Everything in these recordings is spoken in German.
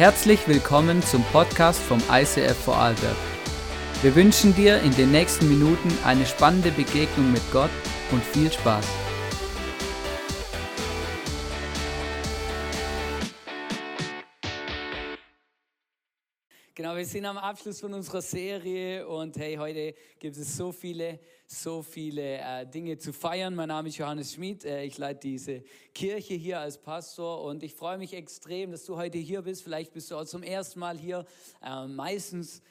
Herzlich willkommen zum Podcast vom ICF Vorarlberg. Wir wünschen dir in den nächsten Minuten eine spannende Begegnung mit Gott und viel Spaß. Sind am Abschluss von unserer Serie und hey, heute gibt es so viele, so viele äh, Dinge zu feiern. Mein Name ist Johannes Schmid, äh, ich leite diese Kirche hier als Pastor und ich freue mich extrem, dass du heute hier bist. Vielleicht bist du auch zum ersten Mal hier. Äh, meistens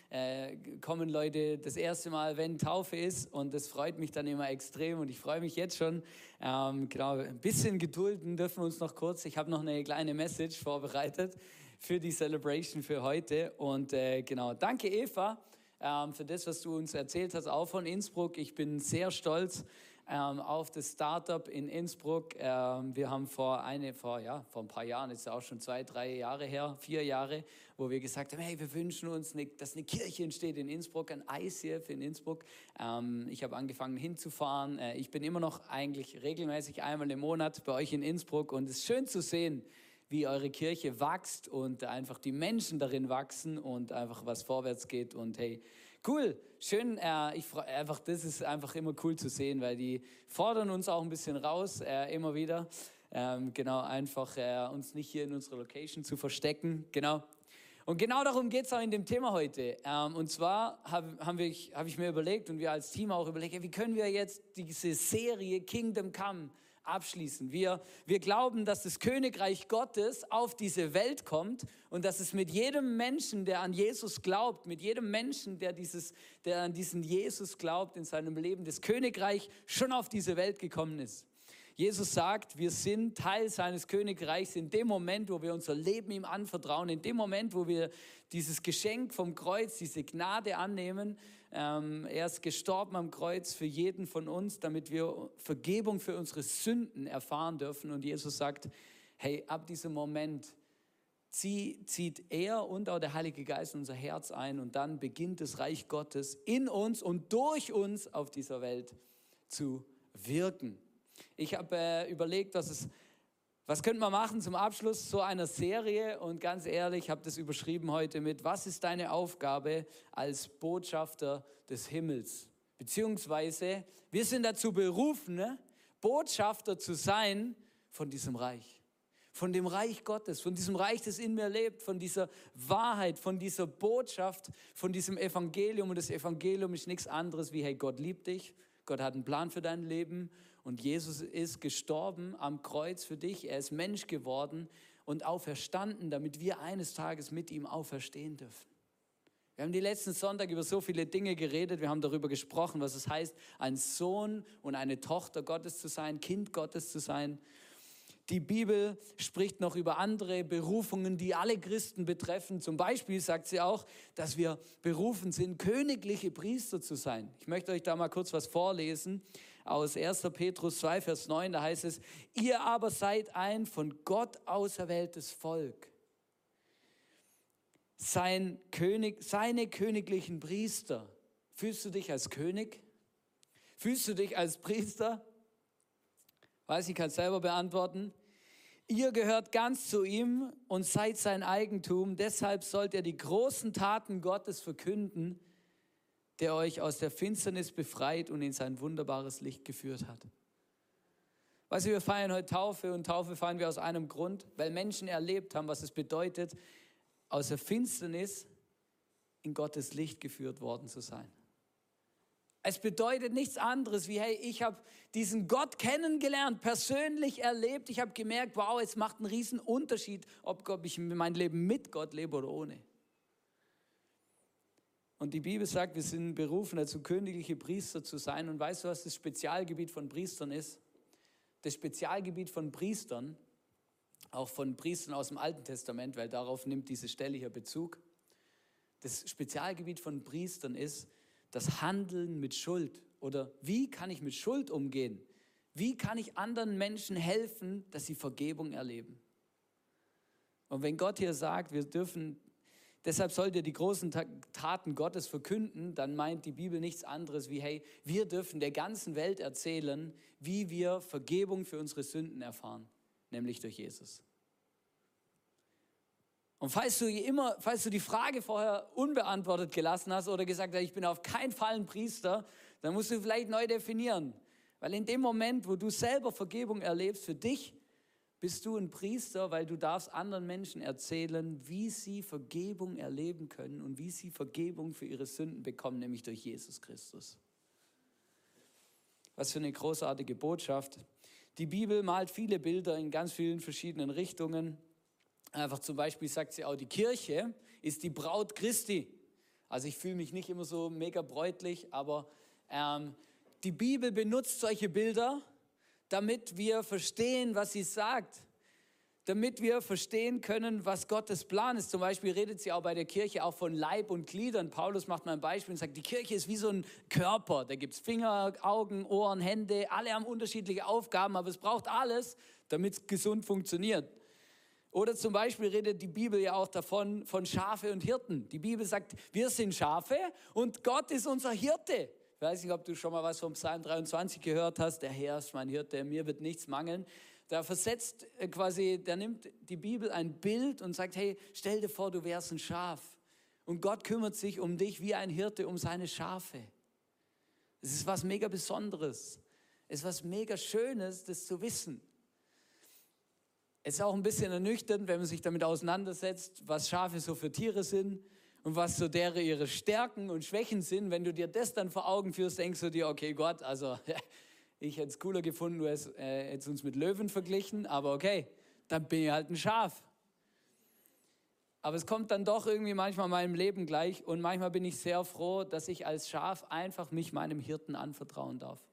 kommen Leute das erste Mal, wenn Taufe ist und das freut mich dann immer extrem und ich freue mich jetzt schon. Ähm, genau, ein bisschen gedulden dürfen wir uns noch kurz. Ich habe noch eine kleine Message vorbereitet für die Celebration für heute. Und äh, genau, danke Eva ähm, für das, was du uns erzählt hast, auch von Innsbruck. Ich bin sehr stolz ähm, auf das Startup in Innsbruck. Ähm, wir haben vor, eine, vor, ja, vor ein paar Jahren, jetzt auch schon zwei, drei Jahre her, vier Jahre, wo wir gesagt haben, hey, wir wünschen uns, eine, dass eine Kirche entsteht in Innsbruck, ein ICF in Innsbruck. Ähm, ich habe angefangen hinzufahren. Äh, ich bin immer noch eigentlich regelmäßig einmal im Monat bei euch in Innsbruck und es ist schön zu sehen, wie eure Kirche wächst und einfach die Menschen darin wachsen und einfach was vorwärts geht. Und hey, cool, schön. Äh, ich freu, einfach, das ist einfach immer cool zu sehen, weil die fordern uns auch ein bisschen raus, äh, immer wieder. Ähm, genau, einfach äh, uns nicht hier in unserer Location zu verstecken. Genau. Und genau darum geht es auch in dem Thema heute. Ähm, und zwar habe hab ich, hab ich mir überlegt und wir als Team auch überlegt, wie können wir jetzt diese Serie Kingdom Come abschließen. Wir, wir glauben, dass das Königreich Gottes auf diese Welt kommt und dass es mit jedem Menschen, der an Jesus glaubt, mit jedem Menschen, der, dieses, der an diesen Jesus glaubt in seinem Leben, das Königreich schon auf diese Welt gekommen ist. Jesus sagt, wir sind Teil seines Königreichs in dem Moment, wo wir unser Leben ihm anvertrauen, in dem Moment, wo wir dieses Geschenk vom Kreuz, diese Gnade annehmen. Ähm, er ist gestorben am Kreuz für jeden von uns, damit wir Vergebung für unsere Sünden erfahren dürfen. Und Jesus sagt, hey, ab diesem Moment zieht er und auch der Heilige Geist unser Herz ein und dann beginnt das Reich Gottes in uns und durch uns auf dieser Welt zu wirken. Ich habe äh, überlegt, was es was könnte man machen zum Abschluss so einer Serie? Und ganz ehrlich, ich habe das überschrieben heute mit, was ist deine Aufgabe als Botschafter des Himmels? Beziehungsweise, wir sind dazu berufen, ne? Botschafter zu sein von diesem Reich. Von dem Reich Gottes, von diesem Reich, das in mir lebt, von dieser Wahrheit, von dieser Botschaft, von diesem Evangelium. Und das Evangelium ist nichts anderes wie, hey, Gott liebt dich, Gott hat einen Plan für dein Leben und Jesus ist gestorben am Kreuz für dich. Er ist Mensch geworden und auferstanden, damit wir eines Tages mit ihm auferstehen dürfen. Wir haben die letzten Sonntag über so viele Dinge geredet. Wir haben darüber gesprochen, was es heißt, ein Sohn und eine Tochter Gottes zu sein, Kind Gottes zu sein. Die Bibel spricht noch über andere Berufungen, die alle Christen betreffen. Zum Beispiel sagt sie auch, dass wir berufen sind, königliche Priester zu sein. Ich möchte euch da mal kurz was vorlesen aus 1. Petrus 2, Vers 9, da heißt es, ihr aber seid ein von Gott auserwähltes Volk. Sein König, seine königlichen Priester. Fühlst du dich als König? Fühlst du dich als Priester? Weiß ich, kann selber beantworten. Ihr gehört ganz zu ihm und seid sein Eigentum. Deshalb sollt ihr die großen Taten Gottes verkünden, der euch aus der Finsternis befreit und in sein wunderbares Licht geführt hat. Weißt du, wir feiern heute Taufe und Taufe feiern wir aus einem Grund, weil Menschen erlebt haben, was es bedeutet, aus der Finsternis in Gottes Licht geführt worden zu sein. Es bedeutet nichts anderes wie, hey, ich habe diesen Gott kennengelernt, persönlich erlebt. Ich habe gemerkt, wow, es macht einen riesen Unterschied, ob ich mein Leben mit Gott lebe oder ohne. Und die Bibel sagt, wir sind berufen dazu, königliche Priester zu sein. Und weißt du, was das Spezialgebiet von Priestern ist? Das Spezialgebiet von Priestern, auch von Priestern aus dem Alten Testament, weil darauf nimmt diese Stelle hier Bezug. Das Spezialgebiet von Priestern ist das Handeln mit Schuld. Oder wie kann ich mit Schuld umgehen? Wie kann ich anderen Menschen helfen, dass sie Vergebung erleben? Und wenn Gott hier sagt, wir dürfen Deshalb sollt ihr die großen Taten Gottes verkünden, dann meint die Bibel nichts anderes wie, hey, wir dürfen der ganzen Welt erzählen, wie wir Vergebung für unsere Sünden erfahren, nämlich durch Jesus. Und falls du immer, falls du die Frage vorher unbeantwortet gelassen hast oder gesagt hast, ich bin auf keinen Fall ein Priester, dann musst du vielleicht neu definieren. Weil in dem Moment, wo du selber Vergebung erlebst für dich, bist du ein Priester, weil du darfst anderen Menschen erzählen, wie sie Vergebung erleben können und wie sie Vergebung für ihre Sünden bekommen, nämlich durch Jesus Christus. Was für eine großartige Botschaft. Die Bibel malt viele Bilder in ganz vielen verschiedenen Richtungen. Einfach zum Beispiel sagt sie auch, die Kirche ist die Braut Christi. Also ich fühle mich nicht immer so mega bräutlich, aber ähm, die Bibel benutzt solche Bilder, damit wir verstehen, was sie sagt. Damit wir verstehen können, was Gottes Plan ist. Zum Beispiel redet sie auch bei der Kirche auch von Leib und Gliedern. Paulus macht mal ein Beispiel und sagt, die Kirche ist wie so ein Körper. Da gibt es Finger, Augen, Ohren, Hände. Alle haben unterschiedliche Aufgaben, aber es braucht alles, damit es gesund funktioniert. Oder zum Beispiel redet die Bibel ja auch davon, von Schafe und Hirten. Die Bibel sagt, wir sind Schafe und Gott ist unser Hirte. Ich weiß nicht, ob du schon mal was vom Psalm 23 gehört hast. Der Herr ist mein Hirte, mir wird nichts mangeln. Da versetzt äh, quasi, der nimmt die Bibel ein Bild und sagt, hey, stell dir vor, du wärst ein Schaf. Und Gott kümmert sich um dich wie ein Hirte um seine Schafe. Es ist was mega Besonderes. Es ist was mega Schönes, das zu wissen. Es ist auch ein bisschen ernüchternd, wenn man sich damit auseinandersetzt, was Schafe so für Tiere sind und was so deren ihre Stärken und Schwächen sind, wenn du dir das dann vor Augen führst, denkst du dir, okay Gott, also ich hätte es cooler gefunden, du hättest, äh, hättest uns mit Löwen verglichen, aber okay, dann bin ich halt ein Schaf. Aber es kommt dann doch irgendwie manchmal in meinem Leben gleich und manchmal bin ich sehr froh, dass ich als Schaf einfach mich meinem Hirten anvertrauen darf.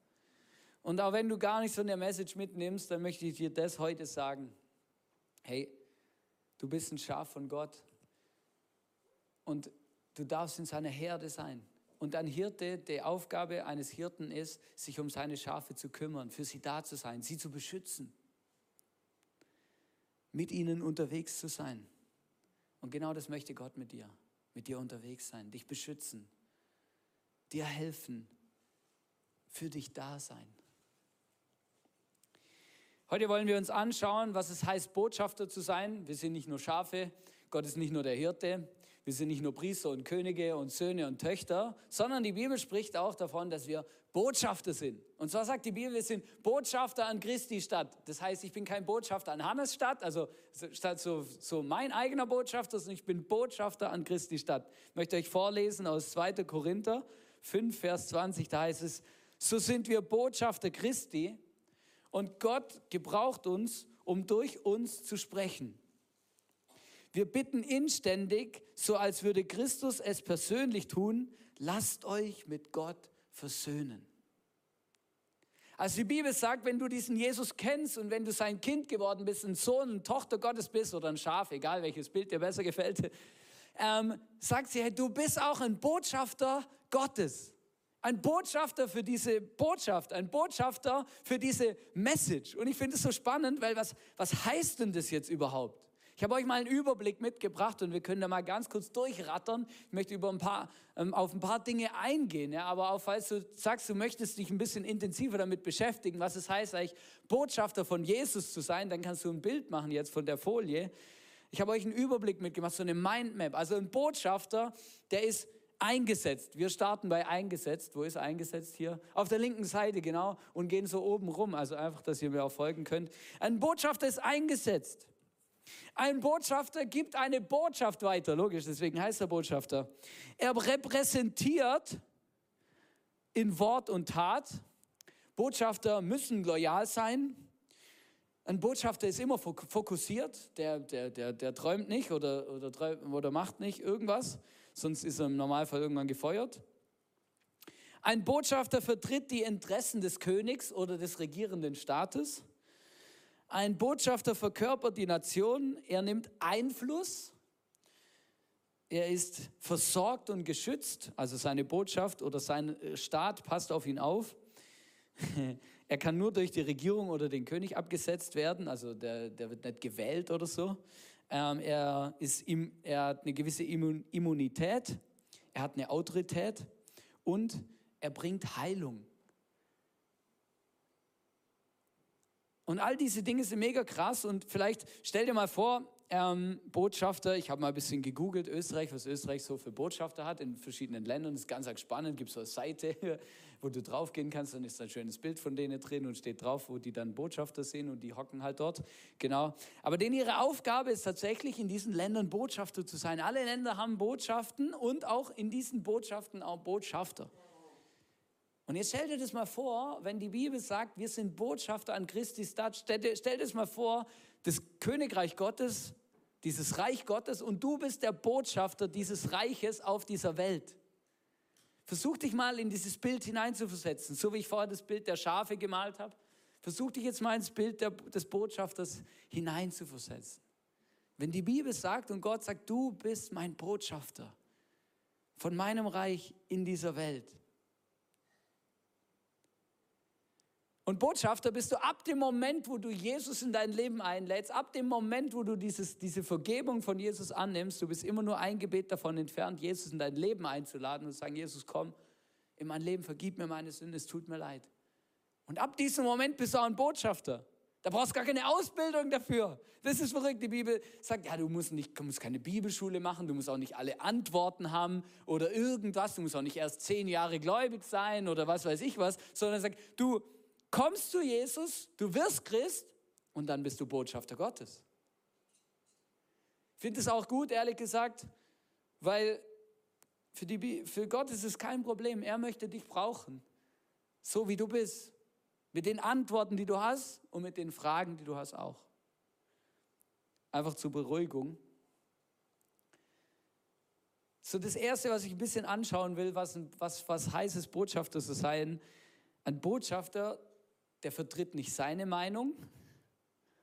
Und auch wenn du gar nicht so eine Message mitnimmst, dann möchte ich dir das heute sagen. Hey, du bist ein Schaf von Gott und du darfst in seiner Herde sein. Und ein Hirte, die Aufgabe eines Hirten ist, sich um seine Schafe zu kümmern, für sie da zu sein, sie zu beschützen, mit ihnen unterwegs zu sein. Und genau das möchte Gott mit dir, mit dir unterwegs sein, dich beschützen, dir helfen, für dich da sein. Heute wollen wir uns anschauen, was es heißt, Botschafter zu sein. Wir sind nicht nur Schafe, Gott ist nicht nur der Hirte, wir sind nicht nur Priester und Könige und Söhne und Töchter, sondern die Bibel spricht auch davon, dass wir Botschafter sind. Und zwar sagt die Bibel, wir sind Botschafter an Christi Stadt. Das heißt, ich bin kein Botschafter an Hannes Stadt, also statt so, so mein eigener Botschafter, sondern ich bin Botschafter an Christi Stadt. Ich möchte euch vorlesen aus 2. Korinther 5, Vers 20, da heißt es, so sind wir Botschafter Christi und Gott gebraucht uns, um durch uns zu sprechen. Wir bitten inständig, so als würde Christus es persönlich tun, lasst euch mit Gott versöhnen. Also die Bibel sagt, wenn du diesen Jesus kennst und wenn du sein Kind geworden bist, ein Sohn, eine Tochter Gottes bist oder ein Schaf, egal welches Bild dir besser gefällt, ähm, sagt sie, hey, du bist auch ein Botschafter Gottes. Ein Botschafter für diese Botschaft, ein Botschafter für diese Message. Und ich finde es so spannend, weil was, was heißt denn das jetzt überhaupt? Ich habe euch mal einen Überblick mitgebracht und wir können da mal ganz kurz durchrattern. Ich möchte über ein paar, ähm, auf ein paar Dinge eingehen, ja, aber auch falls du sagst, du möchtest dich ein bisschen intensiver damit beschäftigen, was es heißt, eigentlich Botschafter von Jesus zu sein, dann kannst du ein Bild machen jetzt von der Folie. Ich habe euch einen Überblick mitgemacht, so eine Mindmap. Also ein Botschafter, der ist eingesetzt. Wir starten bei eingesetzt. Wo ist eingesetzt hier? Auf der linken Seite, genau. Und gehen so oben rum. Also einfach, dass ihr mir auch folgen könnt. Ein Botschafter ist eingesetzt. Ein Botschafter gibt eine Botschaft weiter, logisch, deswegen heißt er Botschafter. Er repräsentiert in Wort und Tat. Botschafter müssen loyal sein. Ein Botschafter ist immer fokussiert, der, der, der, der träumt nicht oder, oder, oder macht nicht irgendwas, sonst ist er im Normalfall irgendwann gefeuert. Ein Botschafter vertritt die Interessen des Königs oder des regierenden Staates. Ein Botschafter verkörpert die Nation, er nimmt Einfluss, er ist versorgt und geschützt, also seine Botschaft oder sein Staat passt auf ihn auf. Er kann nur durch die Regierung oder den König abgesetzt werden, also der, der wird nicht gewählt oder so. Ähm, er, ist, er hat eine gewisse Immunität, er hat eine Autorität und er bringt Heilung. Und all diese Dinge sind mega krass und vielleicht stell dir mal vor, ähm, Botschafter. Ich habe mal ein bisschen gegoogelt, Österreich, was Österreich so für Botschafter hat in verschiedenen Ländern. Das ist ganz, ganz spannend. Gibt so eine Seite, wo du draufgehen kannst, dann ist ein schönes Bild von denen drin und steht drauf, wo die dann Botschafter sind und die hocken halt dort. Genau. Aber denen ihre Aufgabe ist tatsächlich, in diesen Ländern Botschafter zu sein. Alle Länder haben Botschaften und auch in diesen Botschaften auch Botschafter. Und jetzt stell dir das mal vor, wenn die Bibel sagt, wir sind Botschafter an Christi Stadt, stell dir, stell dir das mal vor, das Königreich Gottes, dieses Reich Gottes und du bist der Botschafter dieses Reiches auf dieser Welt. Versuch dich mal in dieses Bild hineinzuversetzen, so wie ich vorher das Bild der Schafe gemalt habe. Versuch dich jetzt mal ins Bild der, des Botschafters hineinzuversetzen. Wenn die Bibel sagt und Gott sagt, du bist mein Botschafter von meinem Reich in dieser Welt, Und Botschafter bist du ab dem Moment, wo du Jesus in dein Leben einlädst, ab dem Moment, wo du dieses, diese Vergebung von Jesus annimmst, du bist immer nur ein Gebet davon entfernt, Jesus in dein Leben einzuladen und zu sagen, Jesus, komm in mein Leben, vergib mir meine Sünde, es tut mir leid. Und ab diesem Moment bist du auch ein Botschafter. Da brauchst du gar keine Ausbildung dafür. Das ist verrückt. Die Bibel sagt, ja, du musst, nicht, du musst keine Bibelschule machen, du musst auch nicht alle Antworten haben oder irgendwas, du musst auch nicht erst zehn Jahre gläubig sein oder was weiß ich was, sondern sagt, du, kommst zu Jesus, du wirst Christ und dann bist du Botschafter Gottes. Ich finde es auch gut, ehrlich gesagt, weil für, die, für Gott ist es kein Problem. Er möchte dich brauchen, so wie du bist. Mit den Antworten, die du hast und mit den Fragen, die du hast auch. Einfach zur Beruhigung. So das Erste, was ich ein bisschen anschauen will, was, was, was heißt es, Botschafter zu sein. Ein Botschafter der vertritt nicht seine Meinung,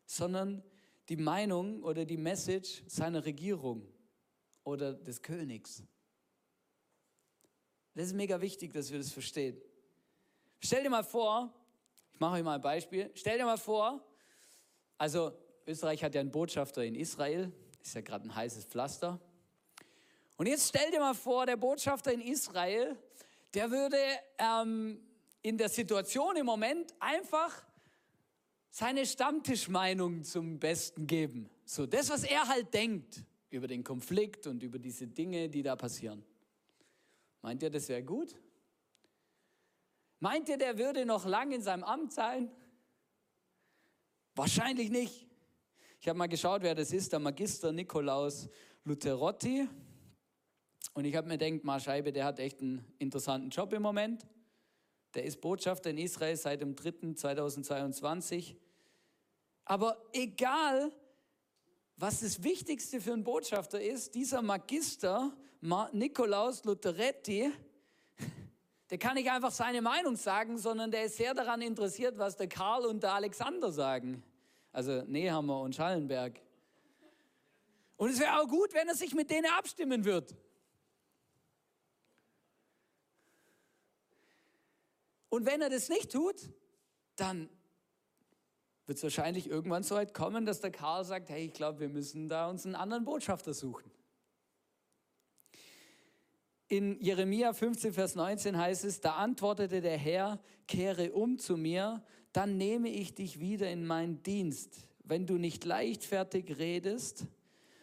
sondern die Meinung oder die Message seiner Regierung oder des Königs. Das ist mega wichtig, dass wir das verstehen. Stell dir mal vor, ich mache euch mal ein Beispiel. Stell dir mal vor, also Österreich hat ja einen Botschafter in Israel, ist ja gerade ein heißes Pflaster. Und jetzt stell dir mal vor, der Botschafter in Israel, der würde ähm, in der Situation im Moment einfach seine Stammtischmeinung zum Besten geben. So das, was er halt denkt über den Konflikt und über diese Dinge, die da passieren. Meint ihr, das wäre gut? Meint ihr, der würde noch lange in seinem Amt sein? Wahrscheinlich nicht. Ich habe mal geschaut, wer das ist, der Magister Nikolaus Lutherotti. Und ich habe mir gedacht, Marscheibe, der hat echt einen interessanten Job im Moment. Der ist Botschafter in Israel seit dem 3. 2022. Aber egal, was das Wichtigste für einen Botschafter ist, dieser Magister Nikolaus Lutheretti, der kann nicht einfach seine Meinung sagen, sondern der ist sehr daran interessiert, was der Karl und der Alexander sagen. Also Nehammer und Schallenberg. Und es wäre auch gut, wenn er sich mit denen abstimmen wird. Und wenn er das nicht tut, dann wird es wahrscheinlich irgendwann so weit kommen, dass der Karl sagt, hey, ich glaube, wir müssen da uns einen anderen Botschafter suchen. In Jeremia 15, Vers 19 heißt es, da antwortete der Herr, kehre um zu mir, dann nehme ich dich wieder in meinen Dienst. Wenn du nicht leichtfertig redest,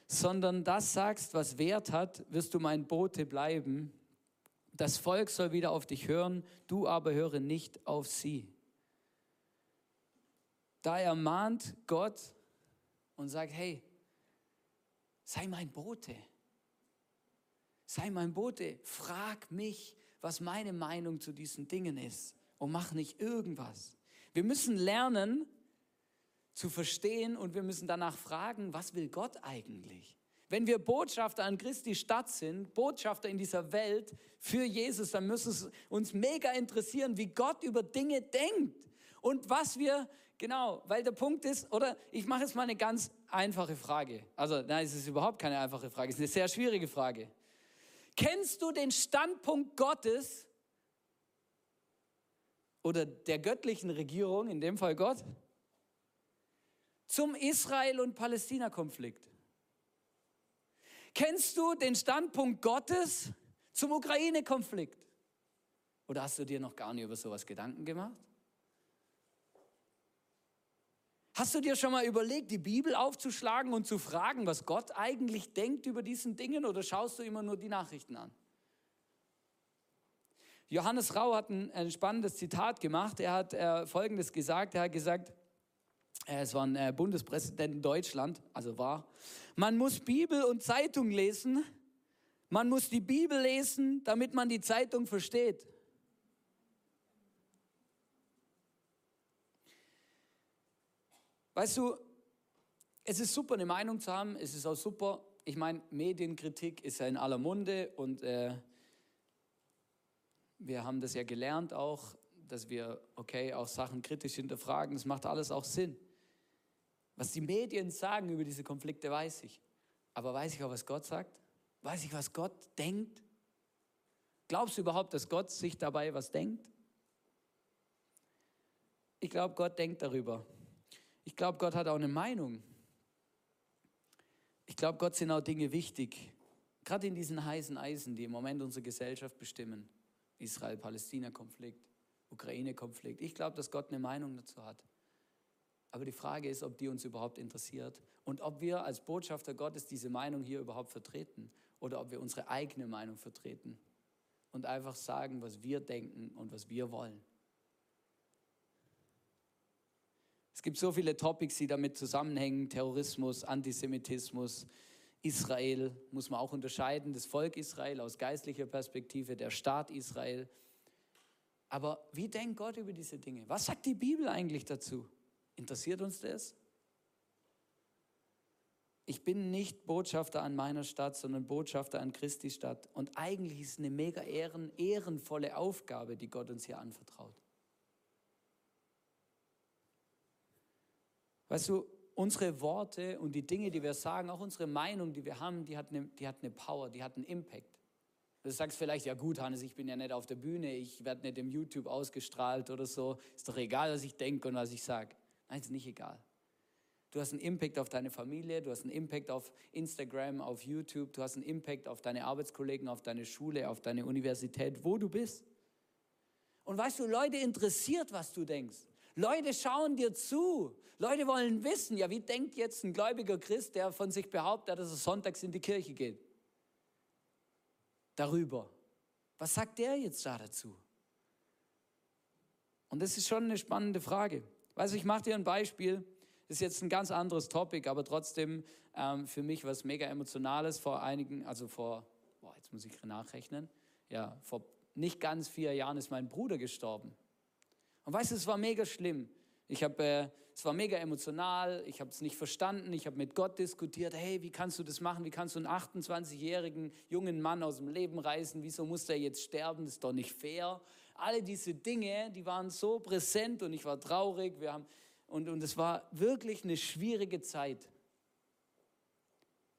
sondern das sagst, was Wert hat, wirst du mein Bote bleiben das Volk soll wieder auf dich hören, du aber höre nicht auf sie. Da ermahnt Gott und sagt, hey, sei mein Bote. Sei mein Bote. Frag mich, was meine Meinung zu diesen Dingen ist und mach nicht irgendwas. Wir müssen lernen zu verstehen und wir müssen danach fragen, was will Gott eigentlich? Wenn wir Botschafter an Christi Stadt sind, Botschafter in dieser Welt für Jesus, dann muss es uns mega interessieren, wie Gott über Dinge denkt und was wir, genau, weil der Punkt ist, oder ich mache jetzt mal eine ganz einfache Frage. Also, nein, es ist überhaupt keine einfache Frage, es ist eine sehr schwierige Frage. Kennst du den Standpunkt Gottes oder der göttlichen Regierung, in dem Fall Gott, zum Israel- und Palästina-Konflikt? Kennst du den Standpunkt Gottes zum Ukraine-Konflikt? Oder hast du dir noch gar nicht über sowas Gedanken gemacht? Hast du dir schon mal überlegt, die Bibel aufzuschlagen und zu fragen, was Gott eigentlich denkt über diesen Dingen oder schaust du immer nur die Nachrichten an? Johannes Rau hat ein, ein spannendes Zitat gemacht. Er hat äh, Folgendes gesagt. Er hat gesagt, es war ein äh, Bundespräsident in Deutschland, also war, man muss Bibel und Zeitung lesen. Man muss die Bibel lesen, damit man die Zeitung versteht. Weißt du, es ist super, eine Meinung zu haben. Es ist auch super. Ich meine, Medienkritik ist ja in aller Munde und äh, wir haben das ja gelernt auch, dass wir, okay, auch Sachen kritisch hinterfragen. Das macht alles auch Sinn. Was die Medien sagen über diese Konflikte, weiß ich. Aber weiß ich auch, was Gott sagt? Weiß ich, was Gott denkt? Glaubst du überhaupt, dass Gott sich dabei was denkt? Ich glaube, Gott denkt darüber. Ich glaube, Gott hat auch eine Meinung. Ich glaube, Gott sind auch Dinge wichtig. Gerade in diesen heißen Eisen, die im Moment unsere Gesellschaft bestimmen. Israel-Palästina-Konflikt, Ukraine-Konflikt. Ich glaube, dass Gott eine Meinung dazu hat. Aber die Frage ist, ob die uns überhaupt interessiert und ob wir als Botschafter Gottes diese Meinung hier überhaupt vertreten oder ob wir unsere eigene Meinung vertreten und einfach sagen, was wir denken und was wir wollen. Es gibt so viele Topics, die damit zusammenhängen, Terrorismus, Antisemitismus, Israel muss man auch unterscheiden, das Volk Israel aus geistlicher Perspektive, der Staat Israel. Aber wie denkt Gott über diese Dinge? Was sagt die Bibel eigentlich dazu? Interessiert uns das? Ich bin nicht Botschafter an meiner Stadt, sondern Botschafter an Christi Stadt. Und eigentlich ist es eine mega ehren, ehrenvolle Aufgabe, die Gott uns hier anvertraut. Weißt du, unsere Worte und die Dinge, die wir sagen, auch unsere Meinung, die wir haben, die hat eine, die hat eine Power, die hat einen Impact. Du sagst vielleicht, ja gut, Hannes, ich bin ja nicht auf der Bühne, ich werde nicht im YouTube ausgestrahlt oder so. Ist doch egal, was ich denke und was ich sage. Nein, ist nicht egal. Du hast einen Impact auf deine Familie, du hast einen Impact auf Instagram, auf YouTube, du hast einen Impact auf deine Arbeitskollegen, auf deine Schule, auf deine Universität, wo du bist. Und weißt du, Leute interessiert, was du denkst. Leute schauen dir zu. Leute wollen wissen, ja, wie denkt jetzt ein gläubiger Christ, der von sich behauptet, dass er sonntags in die Kirche geht? Darüber. Was sagt der jetzt da dazu? Und das ist schon eine spannende Frage. Weißt du, ich mache dir ein Beispiel. Das ist jetzt ein ganz anderes Topic, aber trotzdem ähm, für mich was mega emotionales. Vor einigen, also vor, boah, jetzt muss ich nachrechnen. Ja, vor nicht ganz vier Jahren ist mein Bruder gestorben. Und weißt du, es war mega schlimm. Ich habe, äh, es war mega emotional, ich habe es nicht verstanden, ich habe mit Gott diskutiert, hey, wie kannst du das machen, wie kannst du einen 28-jährigen jungen Mann aus dem Leben reißen, wieso muss der jetzt sterben, das ist doch nicht fair. Alle diese Dinge, die waren so präsent und ich war traurig, wir haben, und, und es war wirklich eine schwierige Zeit.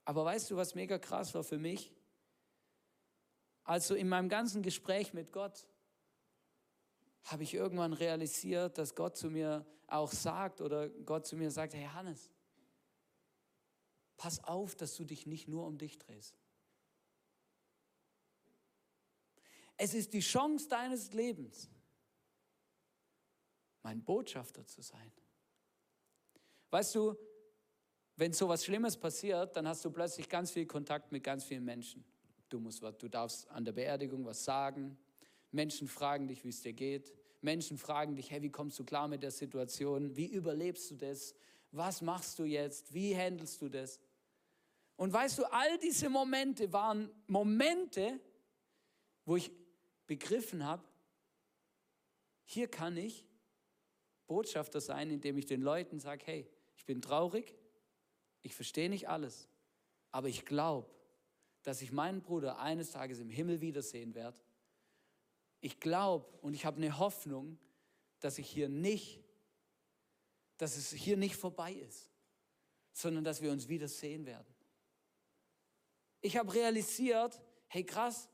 Aber weißt du, was mega krass war für mich? Also in meinem ganzen Gespräch mit Gott, habe ich irgendwann realisiert, dass Gott zu mir auch sagt oder Gott zu mir sagt, hey Hannes, pass auf, dass du dich nicht nur um dich drehst. Es ist die Chance deines Lebens, mein Botschafter zu sein. Weißt du, wenn so was Schlimmes passiert, dann hast du plötzlich ganz viel Kontakt mit ganz vielen Menschen. Du musst was, du darfst an der Beerdigung was sagen, Menschen fragen dich, wie es dir geht. Menschen fragen dich, hey, wie kommst du klar mit der Situation? Wie überlebst du das? Was machst du jetzt? Wie handelst du das? Und weißt du, all diese Momente waren Momente, wo ich begriffen habe, hier kann ich Botschafter sein, indem ich den Leuten sage, hey, ich bin traurig, ich verstehe nicht alles, aber ich glaube, dass ich meinen Bruder eines Tages im Himmel wiedersehen werde ich glaube und ich habe eine Hoffnung, dass ich hier nicht, dass es hier nicht vorbei ist, sondern dass wir uns wieder sehen werden. Ich habe realisiert, hey krass,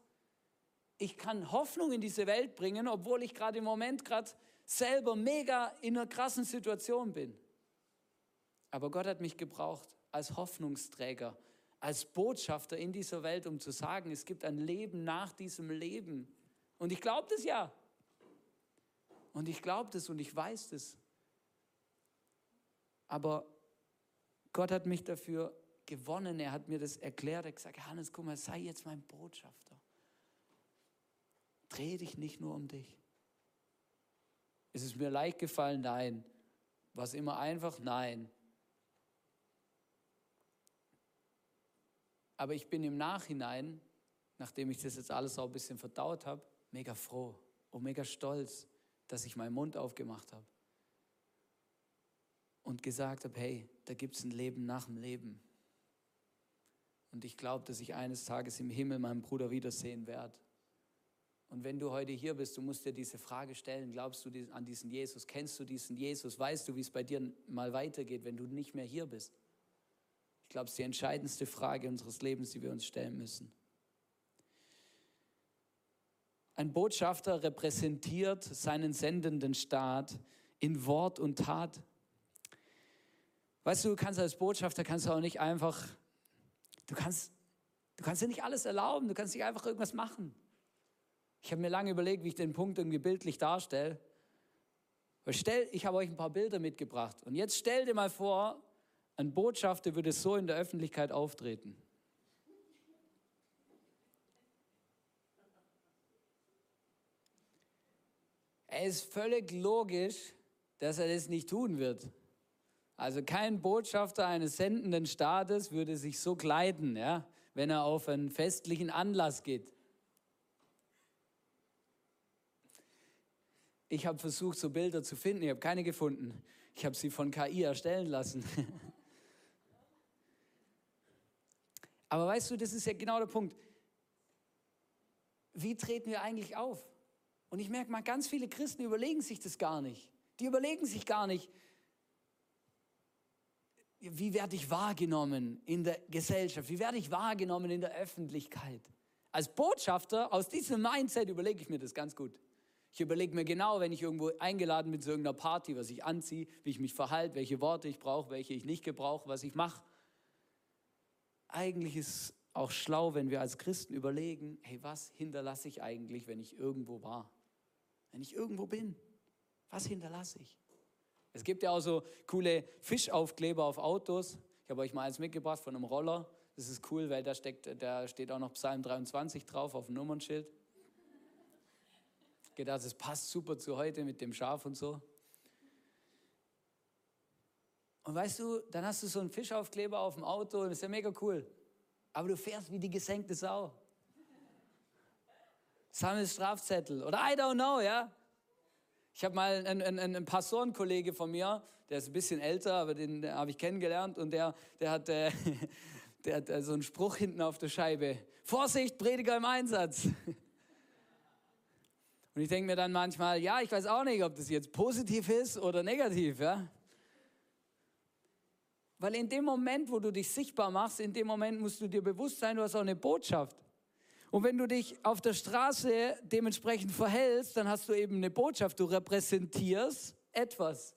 ich kann Hoffnung in diese Welt bringen, obwohl ich gerade im Moment gerade selber mega in einer krassen Situation bin. Aber Gott hat mich gebraucht als Hoffnungsträger, als Botschafter in dieser Welt, um zu sagen, es gibt ein Leben nach diesem Leben. Und ich glaube das ja. Und ich glaube das und ich weiß das. Aber Gott hat mich dafür gewonnen. Er hat mir das erklärt. Er hat gesagt, Hannes, guck mal, sei jetzt mein Botschafter. Dreh dich nicht nur um dich. Ist es mir leicht gefallen? Nein. War es immer einfach? Nein. Aber ich bin im Nachhinein, nachdem ich das jetzt alles auch ein bisschen verdaut habe, mega froh und mega stolz, dass ich meinen Mund aufgemacht habe und gesagt habe, hey, da gibt es ein Leben nach dem Leben. Und ich glaube, dass ich eines Tages im Himmel meinen Bruder wiedersehen werde. Und wenn du heute hier bist, du musst dir diese Frage stellen, glaubst du an diesen Jesus? Kennst du diesen Jesus? Weißt du, wie es bei dir mal weitergeht, wenn du nicht mehr hier bist? Ich glaube, es ist die entscheidendste Frage unseres Lebens, die wir uns stellen müssen. Ein Botschafter repräsentiert seinen sendenden Staat in Wort und Tat. Weißt du, du kannst als Botschafter kannst du auch nicht einfach, du kannst, du kannst dir nicht alles erlauben, du kannst nicht einfach irgendwas machen. Ich habe mir lange überlegt, wie ich den Punkt irgendwie bildlich darstelle. Stell, ich habe euch ein paar Bilder mitgebracht. Und jetzt stell dir mal vor, ein Botschafter würde so in der Öffentlichkeit auftreten. Es ist völlig logisch, dass er das nicht tun wird. Also kein Botschafter eines sendenden Staates würde sich so kleiden, ja, wenn er auf einen festlichen Anlass geht. Ich habe versucht, so Bilder zu finden, ich habe keine gefunden. Ich habe sie von KI erstellen lassen. Aber weißt du, das ist ja genau der Punkt. Wie treten wir eigentlich auf? Und ich merke mal, ganz viele Christen überlegen sich das gar nicht. Die überlegen sich gar nicht, wie werde ich wahrgenommen in der Gesellschaft? Wie werde ich wahrgenommen in der Öffentlichkeit? Als Botschafter aus diesem Mindset überlege ich mir das ganz gut. Ich überlege mir genau, wenn ich irgendwo eingeladen bin zu irgendeiner Party, was ich anziehe, wie ich mich verhalte, welche Worte ich brauche, welche ich nicht gebrauche, was ich mache eigentlich ist auch schlau, wenn wir als Christen überlegen, hey, was hinterlasse ich eigentlich, wenn ich irgendwo war? Wenn ich irgendwo bin, was hinterlasse ich? Es gibt ja auch so coole Fischaufkleber auf Autos. Ich habe euch mal eins mitgebracht von einem Roller. Das ist cool, weil da, steckt, da steht auch noch Psalm 23 drauf auf dem Nummernschild. Gedacht, das passt super zu heute mit dem Schaf und so. Und weißt du, dann hast du so einen Fischaufkleber auf dem Auto und das ist ja mega cool. Aber du fährst wie die gesenkte Sau. Sammelst Strafzettel oder I don't know, ja. Ich habe mal einen, einen, einen Pastorenkollege von mir, der ist ein bisschen älter, aber den, den habe ich kennengelernt und der, der hat, äh, der hat äh, so einen Spruch hinten auf der Scheibe. Vorsicht, Prediger im Einsatz. Und ich denke mir dann manchmal, ja, ich weiß auch nicht, ob das jetzt positiv ist oder negativ, ja. Weil in dem Moment, wo du dich sichtbar machst, in dem Moment musst du dir bewusst sein, du hast auch eine Botschaft. Und wenn du dich auf der Straße dementsprechend verhältst, dann hast du eben eine Botschaft. Du repräsentierst etwas.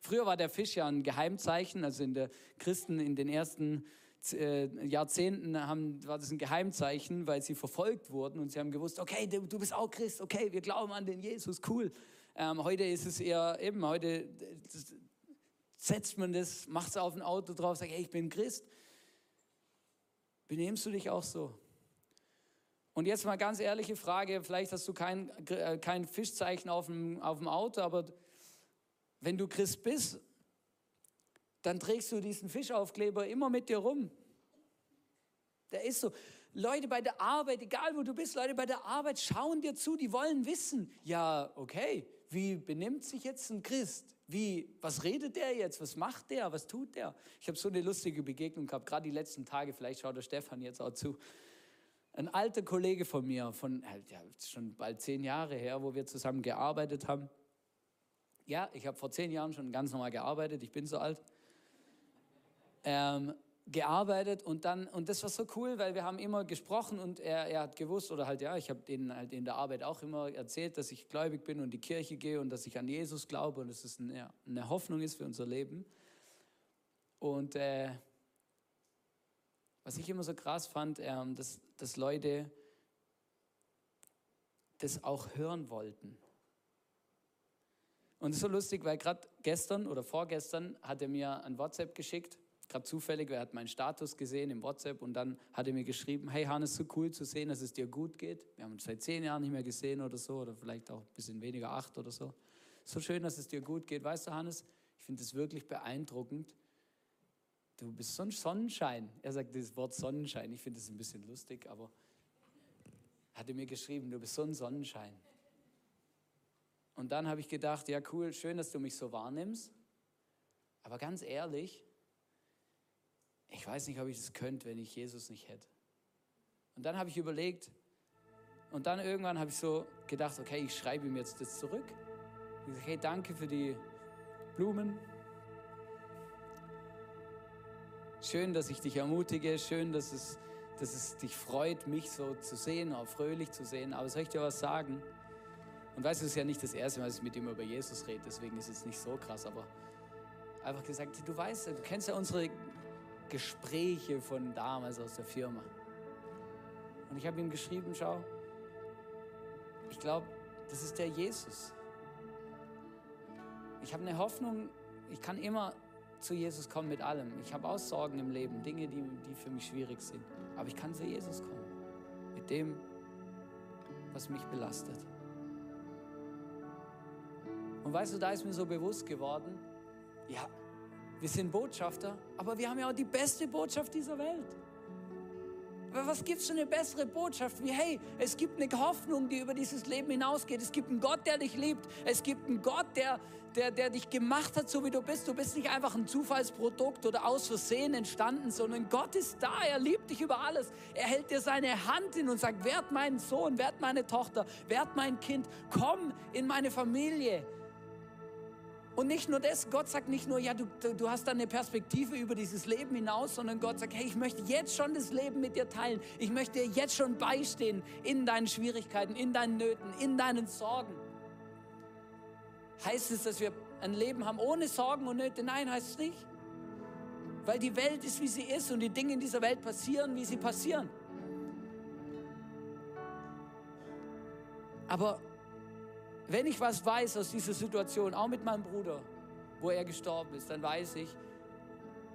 Früher war der Fisch ja ein Geheimzeichen, also in der Christen in den ersten äh, Jahrzehnten haben, war das ein Geheimzeichen, weil sie verfolgt wurden und sie haben gewusst, okay, du, du bist auch Christ, okay, wir glauben an den Jesus, cool. Ähm, heute ist es eher eben, heute setzt man das, macht es auf ein Auto drauf, sagt, hey, ich bin Christ. Benehmst du dich auch so? Und jetzt mal ganz ehrliche Frage, vielleicht hast du kein, äh, kein Fischzeichen auf dem, auf dem Auto, aber wenn du Christ bist, dann trägst du diesen Fischaufkleber immer mit dir rum. Der ist so. Leute bei der Arbeit, egal wo du bist, Leute bei der Arbeit schauen dir zu, die wollen wissen, ja, okay, wie benimmt sich jetzt ein Christ? Wie, was redet der jetzt? Was macht der? Was tut der? Ich habe so eine lustige Begegnung gehabt, gerade die letzten Tage, vielleicht schaut der Stefan jetzt auch zu. Ein alter Kollege von mir, von ja, schon bald zehn Jahre her, wo wir zusammen gearbeitet haben. Ja, ich habe vor zehn Jahren schon ganz normal gearbeitet, ich bin so alt. Ähm, gearbeitet und dann, und das war so cool, weil wir haben immer gesprochen und er, er hat gewusst, oder halt ja, ich habe denen halt in der Arbeit auch immer erzählt, dass ich gläubig bin und die Kirche gehe und dass ich an Jesus glaube und dass es eine, eine Hoffnung ist für unser Leben. Und äh, was ich immer so krass fand, äh, dass, dass Leute das auch hören wollten. Und es ist so lustig, weil gerade gestern oder vorgestern hat er mir ein WhatsApp geschickt, gerade zufällig, er hat meinen Status gesehen im WhatsApp und dann hat er mir geschrieben, hey Hannes, so cool zu sehen, dass es dir gut geht. Wir haben uns seit zehn Jahren nicht mehr gesehen oder so, oder vielleicht auch ein bisschen weniger, acht oder so. So schön, dass es dir gut geht. Weißt du, Hannes, ich finde es wirklich beeindruckend. Du bist so ein Sonnenschein. Er sagt das Wort Sonnenschein. Ich finde es ein bisschen lustig, aber hat er mir geschrieben, du bist so ein Sonnenschein. Und dann habe ich gedacht, ja cool, schön, dass du mich so wahrnimmst. Aber ganz ehrlich, ich weiß nicht, ob ich das könnte, wenn ich Jesus nicht hätte. Und dann habe ich überlegt, und dann irgendwann habe ich so gedacht, okay, ich schreibe ihm jetzt das zurück. Ich sage, hey, danke für die Blumen. Schön, dass ich dich ermutige. Schön, dass es, dass es dich freut, mich so zu sehen, auch fröhlich zu sehen. Aber soll ich dir was sagen? Und weißt du, es ist ja nicht das erste Mal, dass ich mit ihm über Jesus rede, deswegen ist es nicht so krass, aber einfach gesagt, du weißt, du kennst ja unsere Gespräche von damals aus der Firma. Und ich habe ihm geschrieben, schau, ich glaube, das ist der Jesus. Ich habe eine Hoffnung, ich kann immer zu Jesus kommen mit allem. Ich habe auch Sorgen im Leben, Dinge, die, die für mich schwierig sind. Aber ich kann zu Jesus kommen. Mit dem, was mich belastet. Und weißt du, da ist mir so bewusst geworden, ja, wir sind Botschafter, aber wir haben ja auch die beste Botschaft dieser Welt. Was gibt es für eine bessere Botschaft wie, hey, es gibt eine Hoffnung, die über dieses Leben hinausgeht. Es gibt einen Gott, der dich liebt. Es gibt einen Gott, der, der, der dich gemacht hat, so wie du bist. Du bist nicht einfach ein Zufallsprodukt oder aus Versehen entstanden, sondern Gott ist da. Er liebt dich über alles. Er hält dir seine Hand hin und sagt, werd mein Sohn, werd meine Tochter, werd mein Kind. Komm in meine Familie. Und nicht nur das, Gott sagt nicht nur, ja, du, du hast da eine Perspektive über dieses Leben hinaus, sondern Gott sagt, hey, ich möchte jetzt schon das Leben mit dir teilen. Ich möchte dir jetzt schon beistehen in deinen Schwierigkeiten, in deinen Nöten, in deinen Sorgen. Heißt es, dass wir ein Leben haben ohne Sorgen und Nöte? Nein, heißt es nicht. Weil die Welt ist, wie sie ist und die Dinge in dieser Welt passieren, wie sie passieren. Aber wenn ich was weiß aus dieser Situation, auch mit meinem Bruder, wo er gestorben ist, dann weiß ich,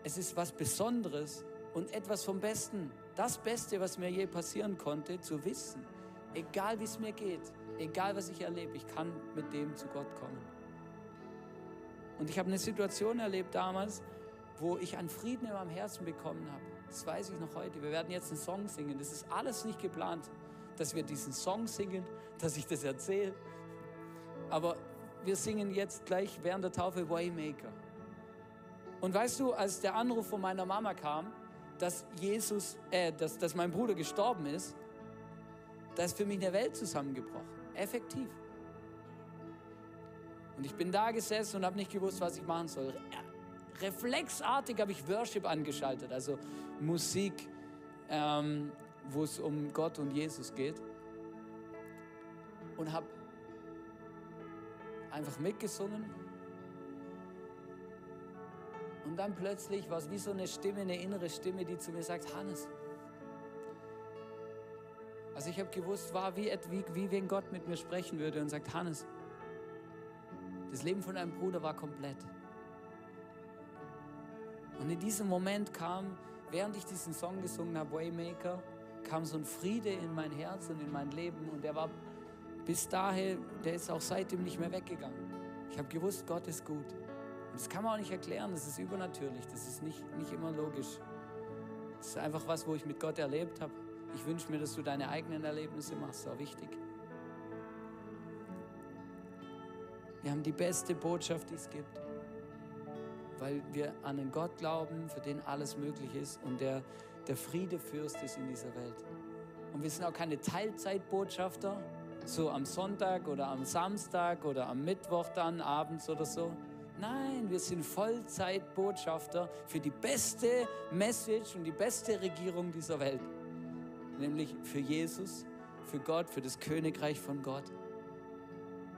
es ist was Besonderes und etwas vom Besten. Das Beste, was mir je passieren konnte, zu wissen, egal wie es mir geht, egal was ich erlebe, ich kann mit dem zu Gott kommen. Und ich habe eine Situation erlebt damals, wo ich einen Frieden in meinem Herzen bekommen habe. Das weiß ich noch heute. Wir werden jetzt einen Song singen. Das ist alles nicht geplant, dass wir diesen Song singen, dass ich das erzähle, aber wir singen jetzt gleich während der Taufe Waymaker. Und weißt du, als der Anruf von meiner Mama kam, dass Jesus, äh, dass, dass mein Bruder gestorben ist, da ist für mich eine Welt zusammengebrochen. Effektiv. Und ich bin da gesessen und habe nicht gewusst, was ich machen soll. Reflexartig habe ich Worship angeschaltet, also Musik, ähm, wo es um Gott und Jesus geht. Und habe einfach mitgesungen. Und dann plötzlich war es wie so eine Stimme, eine innere Stimme, die zu mir sagt, Hannes. Also ich habe gewusst, war wie, wie, wie wenn Gott mit mir sprechen würde und sagt, Hannes, das Leben von deinem Bruder war komplett. Und in diesem Moment kam, während ich diesen Song gesungen habe, Waymaker, kam so ein Friede in mein Herz und in mein Leben und der war bis dahin, der ist auch seitdem nicht mehr weggegangen. Ich habe gewusst, Gott ist gut. Und das kann man auch nicht erklären, das ist übernatürlich, das ist nicht, nicht immer logisch. Das ist einfach was, wo ich mit Gott erlebt habe. Ich wünsche mir, dass du deine eigenen Erlebnisse machst, auch wichtig. Wir haben die beste Botschaft, die es gibt, weil wir an einen Gott glauben, für den alles möglich ist und der der Friedefürst ist in dieser Welt. Und wir sind auch keine Teilzeitbotschafter, so am Sonntag oder am Samstag oder am Mittwoch dann abends oder so. Nein, wir sind Vollzeitbotschafter für die beste Message und die beste Regierung dieser Welt. Nämlich für Jesus, für Gott, für das Königreich von Gott.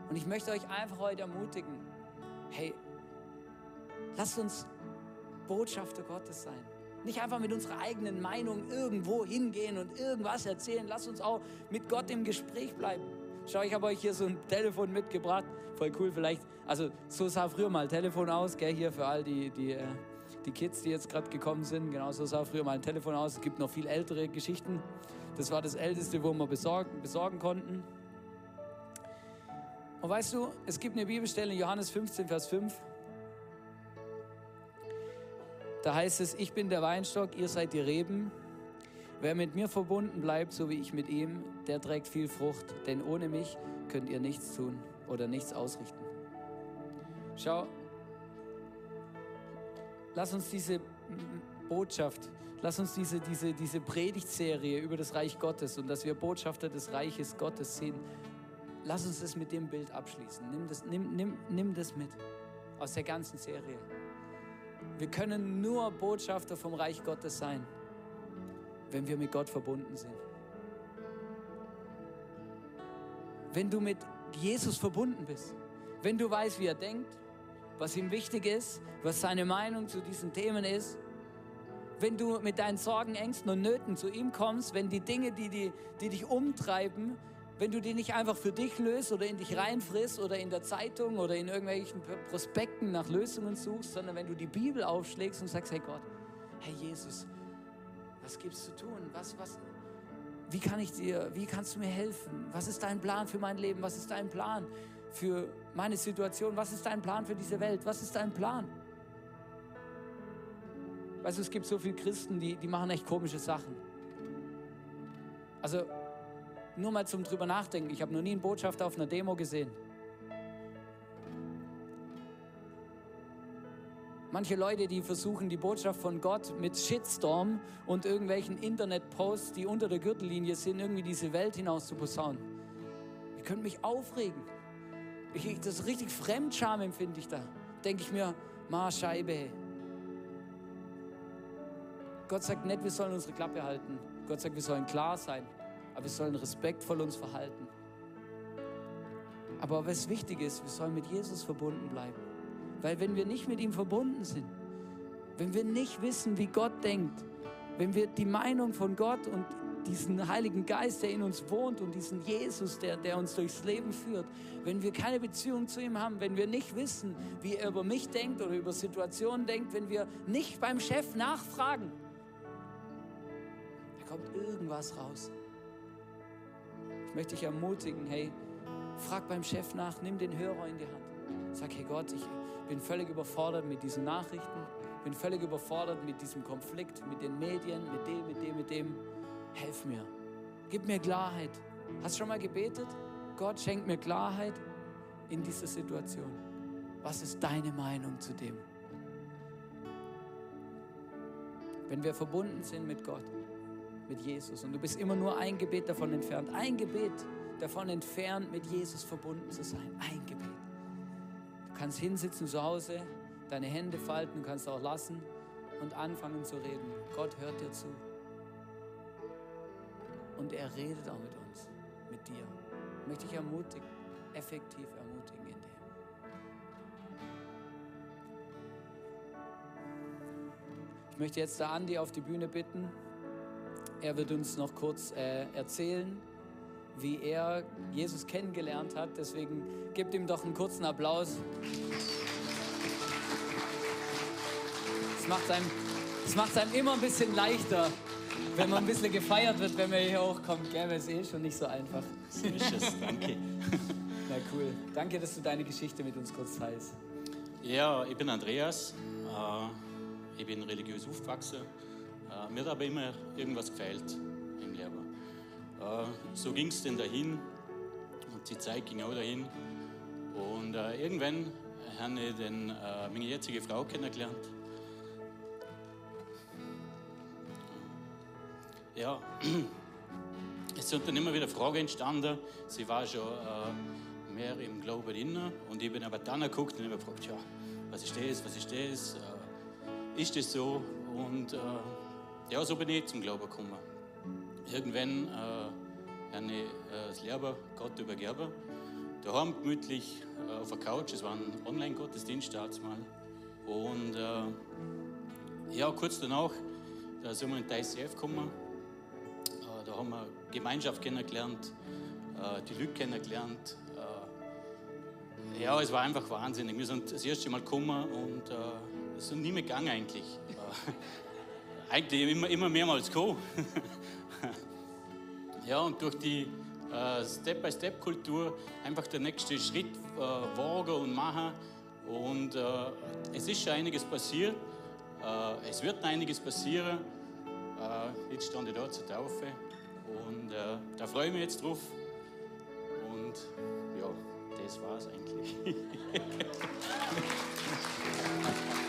Und ich möchte euch einfach heute ermutigen, hey, lasst uns Botschafter Gottes sein. Nicht einfach mit unserer eigenen Meinung irgendwo hingehen und irgendwas erzählen. Lass uns auch mit Gott im Gespräch bleiben. Schau, ich habe euch hier so ein Telefon mitgebracht. Voll cool, vielleicht. Also, so sah früher mal ein Telefon aus, gell, hier für all die, die, äh, die Kids, die jetzt gerade gekommen sind. Genau so sah früher mal ein Telefon aus. Es gibt noch viel ältere Geschichten. Das war das älteste, wo wir besorgen, besorgen konnten. Und weißt du, es gibt eine Bibelstelle in Johannes 15, Vers 5. Da heißt es, ich bin der Weinstock, ihr seid die Reben. Wer mit mir verbunden bleibt, so wie ich mit ihm, der trägt viel Frucht, denn ohne mich könnt ihr nichts tun oder nichts ausrichten. Schau, lass uns diese Botschaft, lass uns diese, diese, diese Predigtserie über das Reich Gottes und dass wir Botschafter des Reiches Gottes sind, lass uns das mit dem Bild abschließen. Nimm das, nimm, nimm, nimm das mit aus der ganzen Serie. Wir können nur Botschafter vom Reich Gottes sein, wenn wir mit Gott verbunden sind. Wenn du mit Jesus verbunden bist, wenn du weißt, wie er denkt, was ihm wichtig ist, was seine Meinung zu diesen Themen ist, wenn du mit deinen Sorgen, Ängsten und Nöten zu ihm kommst, wenn die Dinge, die, die, die dich umtreiben, wenn du die nicht einfach für dich löst oder in dich reinfrisst oder in der Zeitung oder in irgendwelchen Prospekten nach Lösungen suchst, sondern wenn du die Bibel aufschlägst und sagst, hey Gott, hey Jesus, was gibt's zu tun? Was, was, wie kann ich dir, wie kannst du mir helfen? Was ist dein Plan für mein Leben? Was ist dein Plan für meine Situation? Was ist dein Plan für diese Welt? Was ist dein Plan? Weißt du, es gibt so viele Christen, die, die machen echt komische Sachen. Also nur mal zum drüber nachdenken. Ich habe noch nie einen Botschafter auf einer Demo gesehen. Manche Leute, die versuchen, die Botschaft von Gott mit Shitstorm und irgendwelchen Internetposts, die unter der Gürtellinie sind, irgendwie diese Welt hinaus zu posaunen. Ihr könnt mich aufregen. Ich, das ist richtig Fremdscham empfinde ich da. Denke ich mir, ma Scheibe. Gott sagt nicht, wir sollen unsere Klappe halten. Gott sagt, wir sollen klar sein aber wir sollen respektvoll uns verhalten. Aber was wichtig ist, wir sollen mit Jesus verbunden bleiben. Weil wenn wir nicht mit ihm verbunden sind, wenn wir nicht wissen, wie Gott denkt, wenn wir die Meinung von Gott und diesen Heiligen Geist, der in uns wohnt und diesen Jesus, der, der uns durchs Leben führt, wenn wir keine Beziehung zu ihm haben, wenn wir nicht wissen, wie er über mich denkt oder über Situationen denkt, wenn wir nicht beim Chef nachfragen, da kommt irgendwas raus möchte ich ermutigen, hey, frag beim Chef nach, nimm den Hörer in die Hand. Sag, hey Gott, ich bin völlig überfordert mit diesen Nachrichten, bin völlig überfordert mit diesem Konflikt, mit den Medien, mit dem, mit dem, mit dem. Helf mir. Gib mir Klarheit. Hast du schon mal gebetet? Gott schenkt mir Klarheit in dieser Situation. Was ist deine Meinung zu dem? Wenn wir verbunden sind mit Gott, mit Jesus. Und du bist immer nur ein Gebet davon entfernt. Ein Gebet davon entfernt, mit Jesus verbunden zu sein. Ein Gebet. Du kannst hinsitzen zu Hause, deine Hände falten, kannst auch lassen und anfangen zu reden. Gott hört dir zu. Und er redet auch mit uns, mit dir. Ich möchte dich ermutigen, effektiv ermutigen in dem. Ich möchte jetzt der Andi auf die Bühne bitten. Er wird uns noch kurz äh, erzählen, wie er Jesus kennengelernt hat. Deswegen gebt ihm doch einen kurzen Applaus. Es macht einem, es macht einem immer ein bisschen leichter, wenn man ein bisschen gefeiert wird, wenn man hier hochkommt. Gell, es ist eh schon nicht so einfach. So ist es, danke. Na cool. Danke, dass du deine Geschichte mit uns kurz teilst. Ja, ich bin Andreas. Äh, ich bin religiös aufgewachsen äh, mir hat aber immer irgendwas gefeilt im Leben. Äh, so ging es denn dahin und die Zeit ging auch dahin. Und äh, irgendwann habe ich den, meine jetzige Frau kennengelernt. Ja, es sind dann immer wieder Fragen entstanden. Sie war schon mehr im Glauben drin und ich bin aber dann geguckt und habe gefragt, ja, was ist das, was ist das, ist das so? Und äh, ja, so bin ich zum Glauben gekommen. Irgendwann äh, ich äh, das Leben Gott übergeben. Daheim gemütlich äh, auf der Couch, es war ein Online-Gottesdienst mal. Und äh, ja, kurz danach da sind wir in die ICF gekommen. Äh, da haben wir Gemeinschaft kennengelernt. äh, die Leute kennengelernt. Äh, ja, es war einfach wahnsinnig. Wir sind das erste Mal gekommen und es ist nie mehr gegangen eigentlich. Eigentlich immer, immer mehrmals gekommen. ja, und durch die äh, Step-by-Step-Kultur einfach der nächste Schritt äh, wagen und machen. Und äh, es ist schon einiges passiert. Äh, es wird einiges passieren. Äh, jetzt stand ich da zur Taufe und äh, da freue ich mich jetzt drauf. Und ja, das war es eigentlich.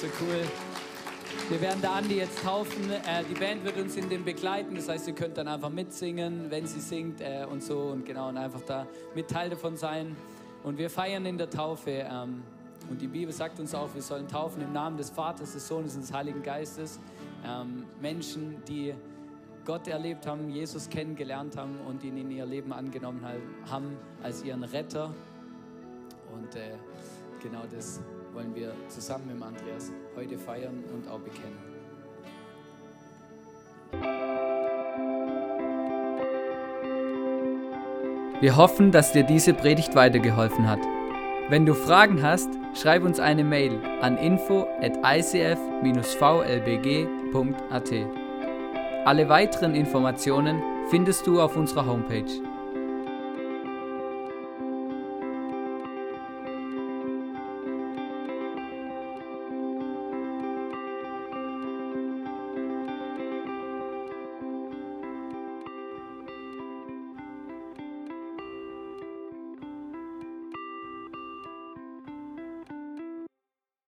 so cool. Wir werden da Andi jetzt taufen. Äh, die Band wird uns in dem begleiten. Das heißt, ihr könnt dann einfach mitsingen, wenn sie singt äh, und so und genau und einfach da mit Teil davon sein. Und wir feiern in der Taufe. Ähm, und die Bibel sagt uns auch, wir sollen taufen im Namen des Vaters, des Sohnes und des Heiligen Geistes. Ähm, Menschen, die Gott erlebt haben, Jesus kennengelernt haben und ihn in ihr Leben angenommen haben als ihren Retter. Und äh, genau das wollen wir zusammen mit Andreas heute feiern und auch bekennen. Wir hoffen, dass dir diese Predigt weitergeholfen hat. Wenn du Fragen hast, schreib uns eine Mail an info at icf-vlbg.at. Alle weiteren Informationen findest du auf unserer Homepage.